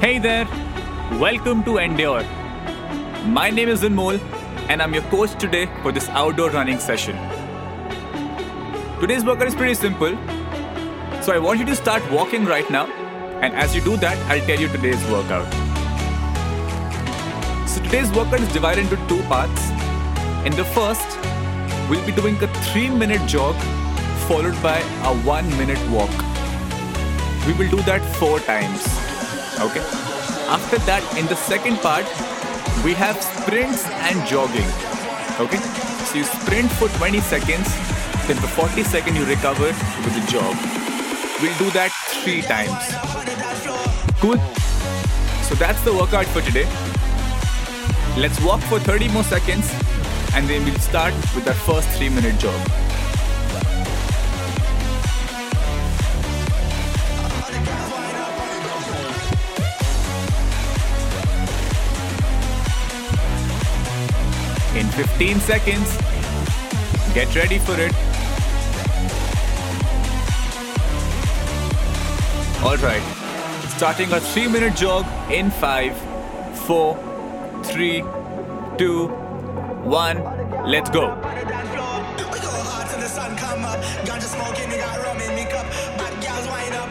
Hey there, welcome to Endure. My name is Anmol and I'm your coach today for this outdoor running session. Today's workout is pretty simple, so I want you to start walking right now, and as you do that, I'll tell you today's workout. So today's workout is divided into two parts. In the first, we'll be doing a three minute jog followed by a one minute walk. We will do that four times. Okay? After that, in the second part, we have sprints and jogging. Okay? So you sprint for 20 seconds, then for 40 seconds you recover with a jog. We'll do that three times. Cool? So that's the workout for today. Let's walk for 30 more seconds and then we'll start with our first three minute jog. 15 seconds, get ready for it. Alright, starting a 3 minute jog in 5, 4, 3, 2, 1, let's go.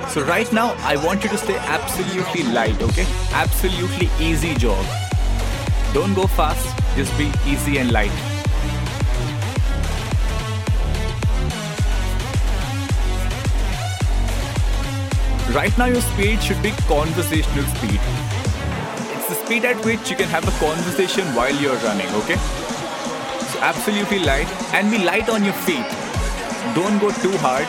So, right now, I want you to stay absolutely light, okay? Absolutely easy jog. Don't go fast, just be easy and light. Right now, your speed should be conversational speed. It's the speed at which you can have a conversation while you're running, okay? So, absolutely light and be light on your feet. Don't go too hard.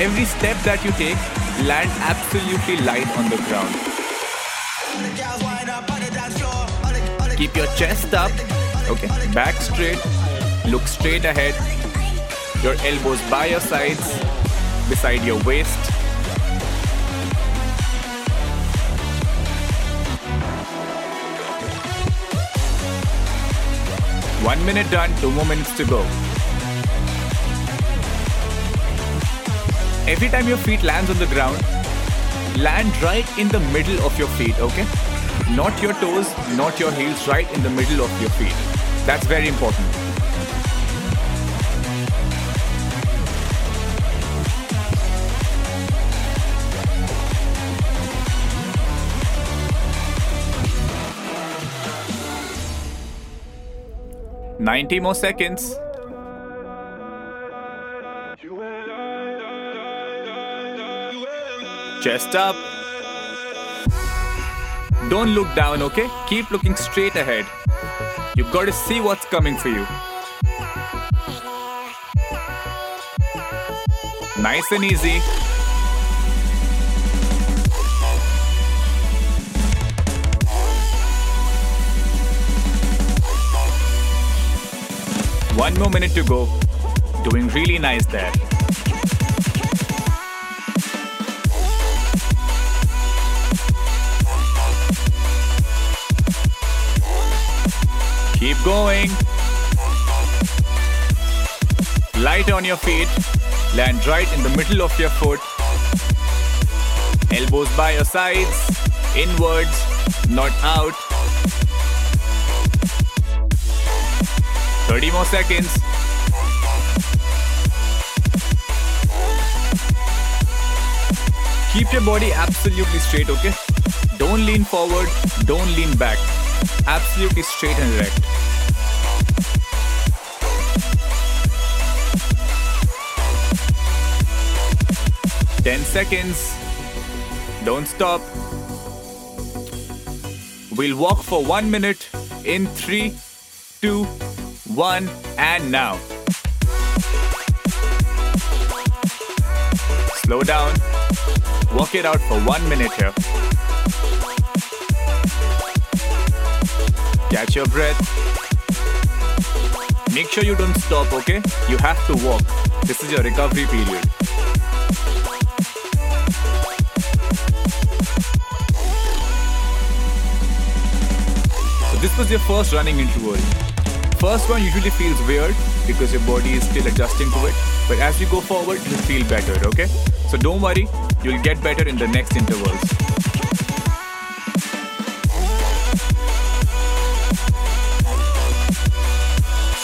Every step that you take, land absolutely light on the ground. Keep your chest up, okay? Back straight, look straight ahead. Your elbows by your sides, beside your waist. One minute done, two more minutes to go. Every time your feet lands on the ground, land right in the middle of your feet, okay? Not your toes, not your heels, right in the middle of your feet. That's very important. Ninety more seconds. Chest up. Don't look down, okay? Keep looking straight ahead. You've got to see what's coming for you. Nice and easy. One more minute to go. Doing really nice there. Keep going. Light on your feet. Land right in the middle of your foot. Elbows by your sides. Inwards, not out. 30 more seconds. Keep your body absolutely straight, okay? Don't lean forward, don't lean back. Absolutely straight and erect. Ten seconds. Don't stop. We'll walk for one minute in three, two, one, and now. Slow down. Walk it out for one minute here. Catch your breath. Make sure you don't stop, okay? You have to walk. This is your recovery period. this was your first running interval. First one usually feels weird because your body is still adjusting to it, but as you go forward, you'll feel better, okay? So don't worry, you'll get better in the next intervals.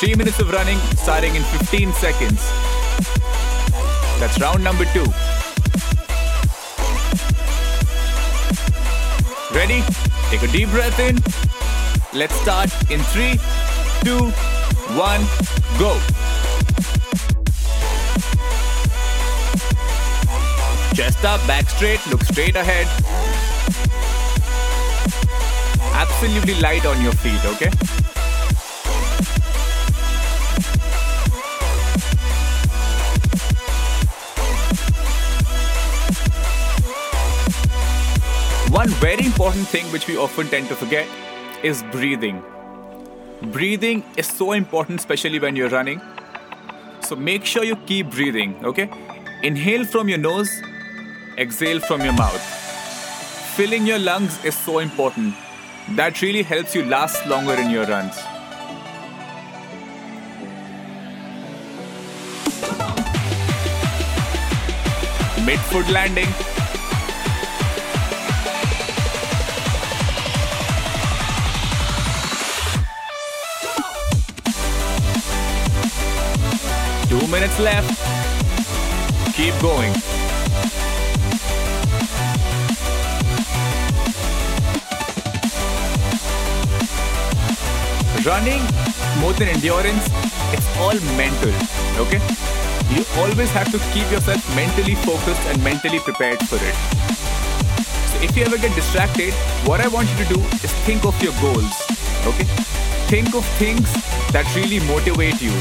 Three minutes of running starting in 15 seconds. That's round number two. Ready? Take a deep breath in Let's start in three, two, one, go. Chest up, back straight, look straight ahead. Absolutely light on your feet, okay? One very important thing which we often tend to forget is breathing. Breathing is so important, especially when you're running. So make sure you keep breathing, okay? Inhale from your nose, exhale from your mouth. Filling your lungs is so important. That really helps you last longer in your runs. Mid foot landing. Two minutes left. Keep going. Running, more than endurance, it's all mental. Okay? You always have to keep yourself mentally focused and mentally prepared for it. So if you ever get distracted, what I want you to do is think of your goals. Okay? Think of things that really motivate you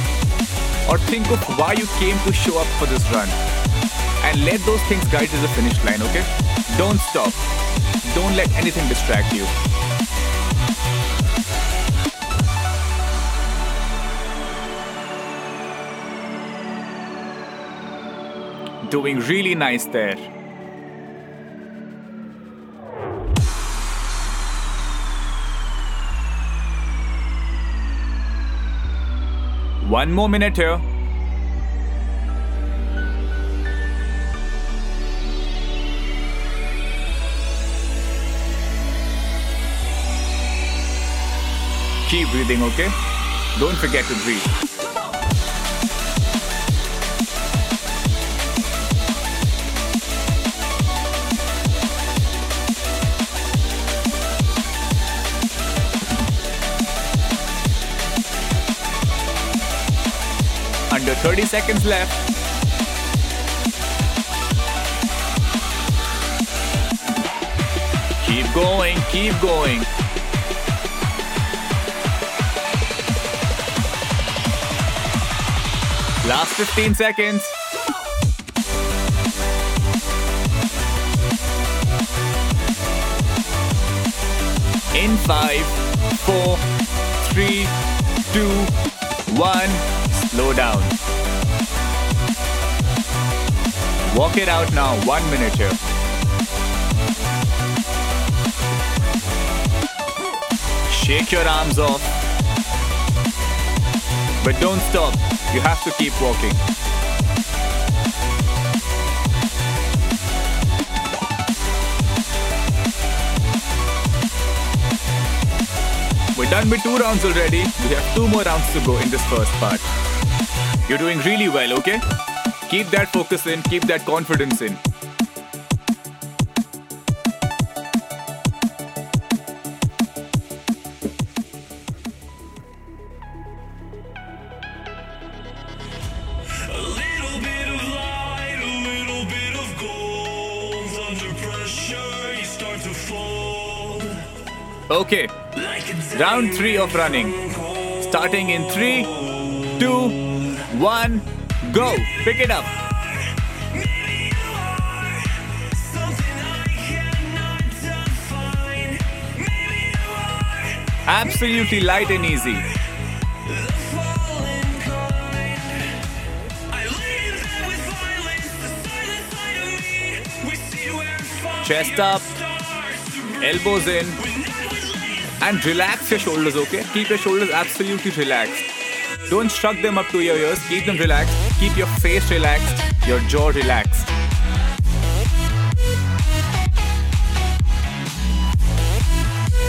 or think of why you came to show up for this run. And let those things guide to the finish line, okay? Don't stop. Don't let anything distract you. Doing really nice there. One more minute here. Keep breathing, okay? Don't forget to breathe. 30 seconds left. Keep going, keep going. Last 15 seconds. In five, four, three, two, one. Slow down. Walk it out now. One minute here. Shake your arms off. But don't stop. You have to keep walking. We're done with two rounds already. We have two more rounds to go in this first part. You're doing really well, okay? Keep that focus in, keep that confidence in. A little bit of light, a little bit of gold. Under pressure, you start to fold. Okay, round three of running. Starting in three, two, one, go. Pick it up. Absolutely light and easy. Chest up, elbows in, and relax your shoulders, okay? Keep your shoulders absolutely relaxed. Don't shrug them up to your ears, keep them relaxed. Keep your face relaxed, your jaw relaxed.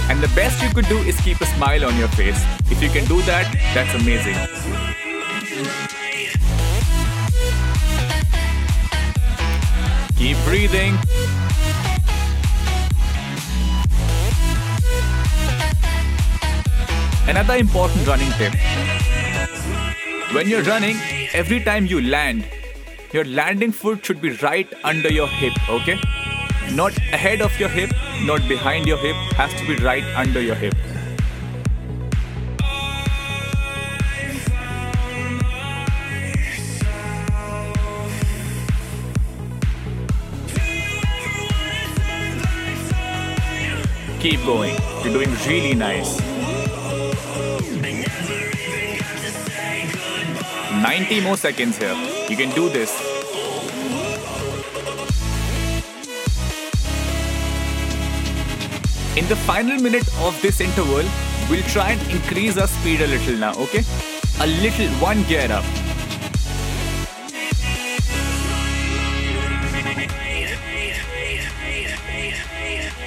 And the best you could do is keep a smile on your face. If you can do that, that's amazing. Keep breathing. Another important running tip. When you're running, every time you land, your landing foot should be right under your hip, okay? Not ahead of your hip, not behind your hip, has to be right under your hip. Keep going. You're doing really nice. 90 more seconds here. You can do this. In the final minute of this interval, we'll try and increase our speed a little now, okay? A little, one gear up.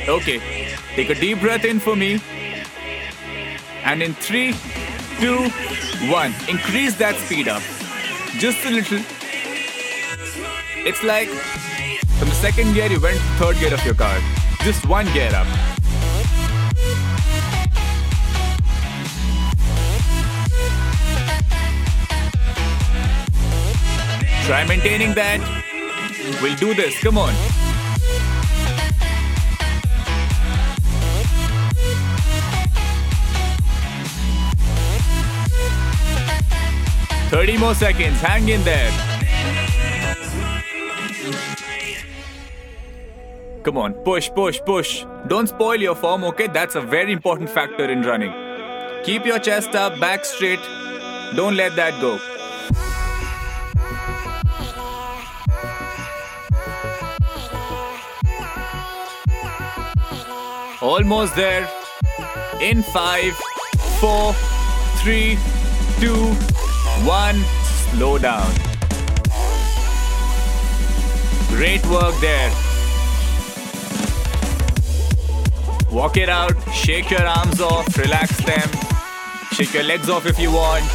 Okay, take a deep breath in for me. And in three, two, one, increase that speed up. Just a little. It's like from the second gear, you went to third gear of your car. Just one gear up. Try maintaining that. We'll do this. Come on. Thirty more seconds. Hang in there. Come on, push, push, push. Don't spoil your form, okay? That's a very important factor in running. Keep your chest up, back straight. Don't let that go. Almost there. In five, four, three, two, one. Slow down. Great work there. Walk it out, shake your arms off, relax them, shake your legs off if you want.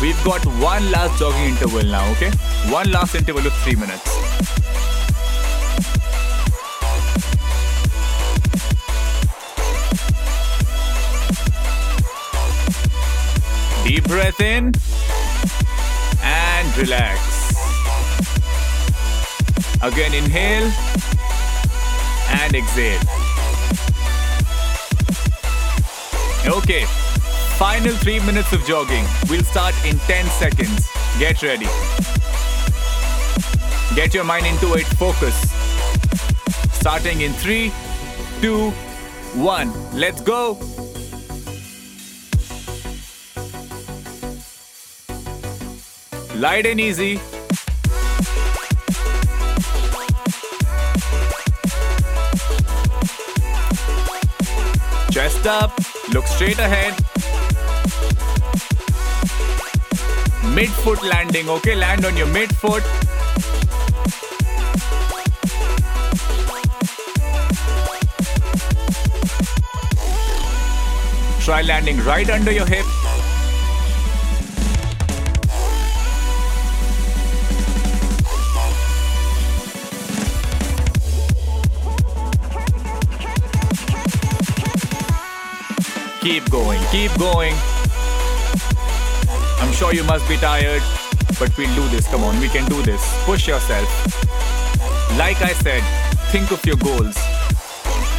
We've got one last jogging interval now, okay? One last interval of three minutes. Deep breath in and relax. Again, inhale and exhale. Okay, final three minutes of jogging. We'll start in 10 seconds. Get ready. Get your mind into it, focus. Starting in three, two, one. Let's go. Light and easy. Chest up, look straight ahead. Mid foot landing, okay? Land on your mid foot. Try landing right under your hip. Keep going, keep going. I'm sure you must be tired, but we'll do this. Come on, we can do this. Push yourself. Like I said, think of your goals.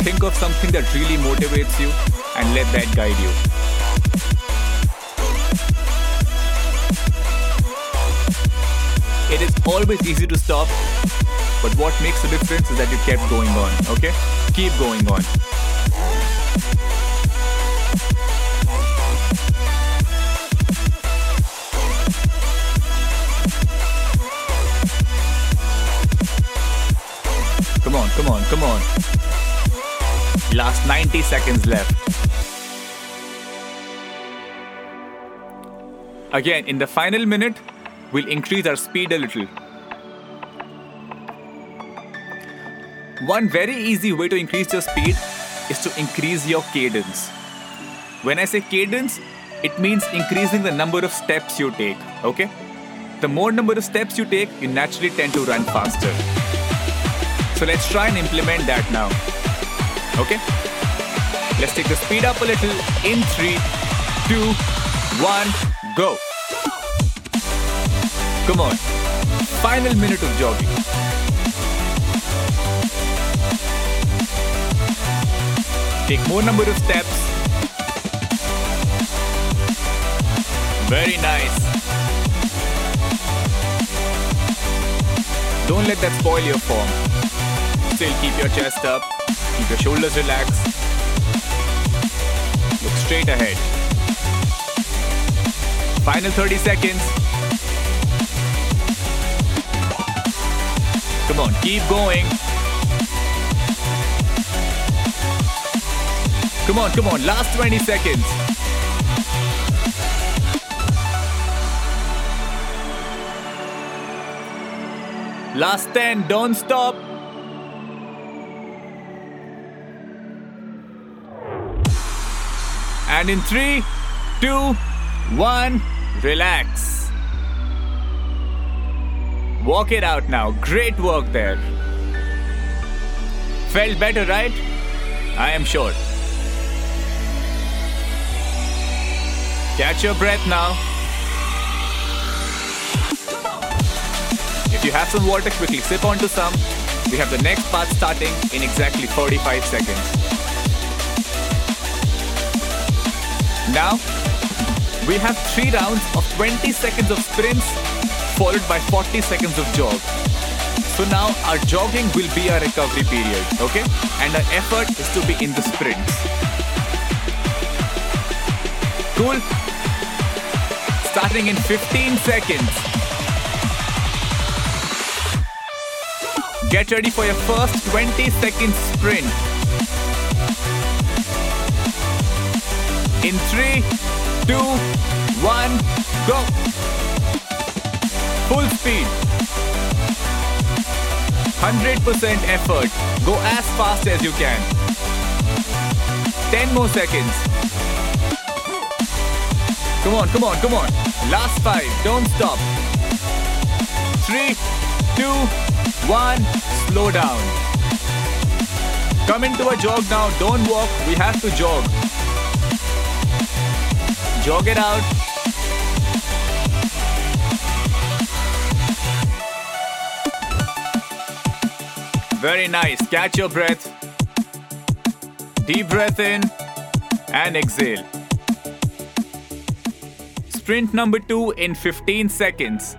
Think of something that really motivates you and let that guide you. It is always easy to stop, but what makes the difference is that you kept going on, okay? Keep going on. Come on. Last 90 seconds left. Again, in the final minute, we'll increase our speed a little. One very easy way to increase your speed is to increase your cadence. When I say cadence, it means increasing the number of steps you take, okay? The more number of steps you take, you naturally tend to run faster. So let's try and implement that now. Okay? Let's take the speed up a little in three, two, one, go. Come on. Final minute of jogging. Take more number of steps. Very nice. Don't let that spoil your form. Keep your chest up, keep your shoulders relaxed. Look straight ahead. Final 30 seconds. Come on, keep going. Come on, come on, last 20 seconds. Last 10, don't stop. And in three, two, one, relax. Walk it out now. Great work there. Felt better, right? I am sure. Catch your breath now. If you have some water, quickly sip onto some. We have the next part starting in exactly 45 seconds. Now, we have three rounds of 20 seconds of sprints followed by 40 seconds of jog. So now our jogging will be our recovery period, okay? And our effort is to be in the sprints. Cool? Starting in 15 seconds. Get ready for your first 20 second sprint. In three, two, one, go. Full speed. 100% effort. Go as fast as you can. 10 more seconds. Come on, come on, come on. Last five. Don't stop. Three, two, one. Slow down. Come into a jog now. Don't walk. We have to jog. Jog it out. Very nice. Catch your breath. Deep breath in and exhale. Sprint number two in 15 seconds.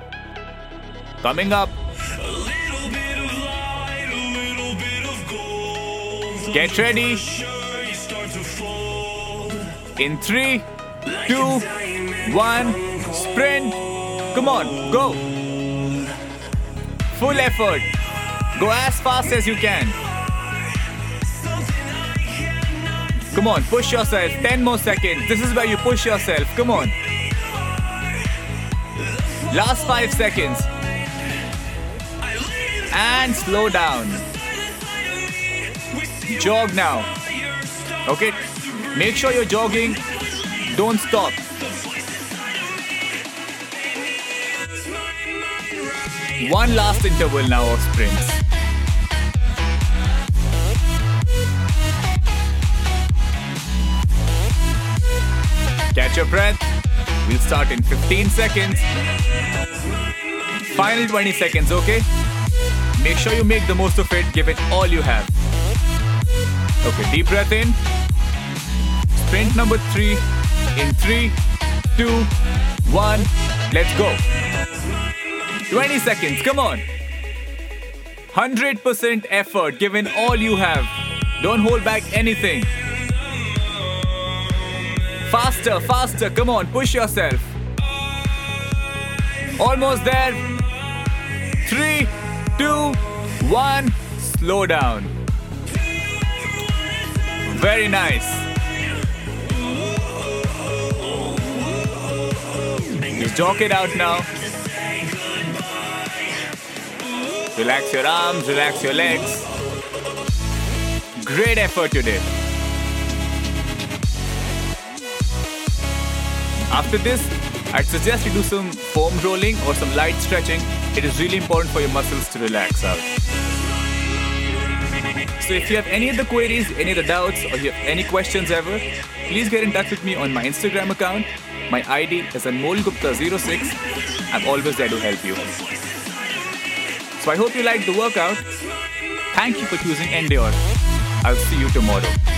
Coming up. A little bit of light, a little bit of gold. Get ready. Sure, you start to fold. In three, two, one, sprint. Come on, go. Full effort. Go as fast as you can. Come on, push yourself. 10 more seconds. This is where you push yourself. Come on. Last 5 seconds. And slow down. Jog now. Okay? Make sure you're jogging. Don't stop. One last interval now of sprints. Catch your breath. We'll start in 15 seconds. Final 20 seconds, okay? Make sure you make the most of it. Give it all you have. Okay, deep breath in. Sprint number three in three, two, one. Let's go. 20 seconds, come on. 100% effort, given all you have. Don't hold back anything. Faster, faster, come on, push yourself. Almost there. Three, two, one. Slow down. Very nice. Jog it out now. Relax your arms, relax your legs. Great effort today. After this, I'd suggest you do some foam rolling or some light stretching. It is really important for your muscles to relax out. So if you have any other queries, any other doubts, or you have any questions ever, please get in touch with me on my Instagram account. My ID is anmolgupta06. I'm always there to help you. So I hope you liked the workout. Thank you for choosing Endure. I'll see you tomorrow.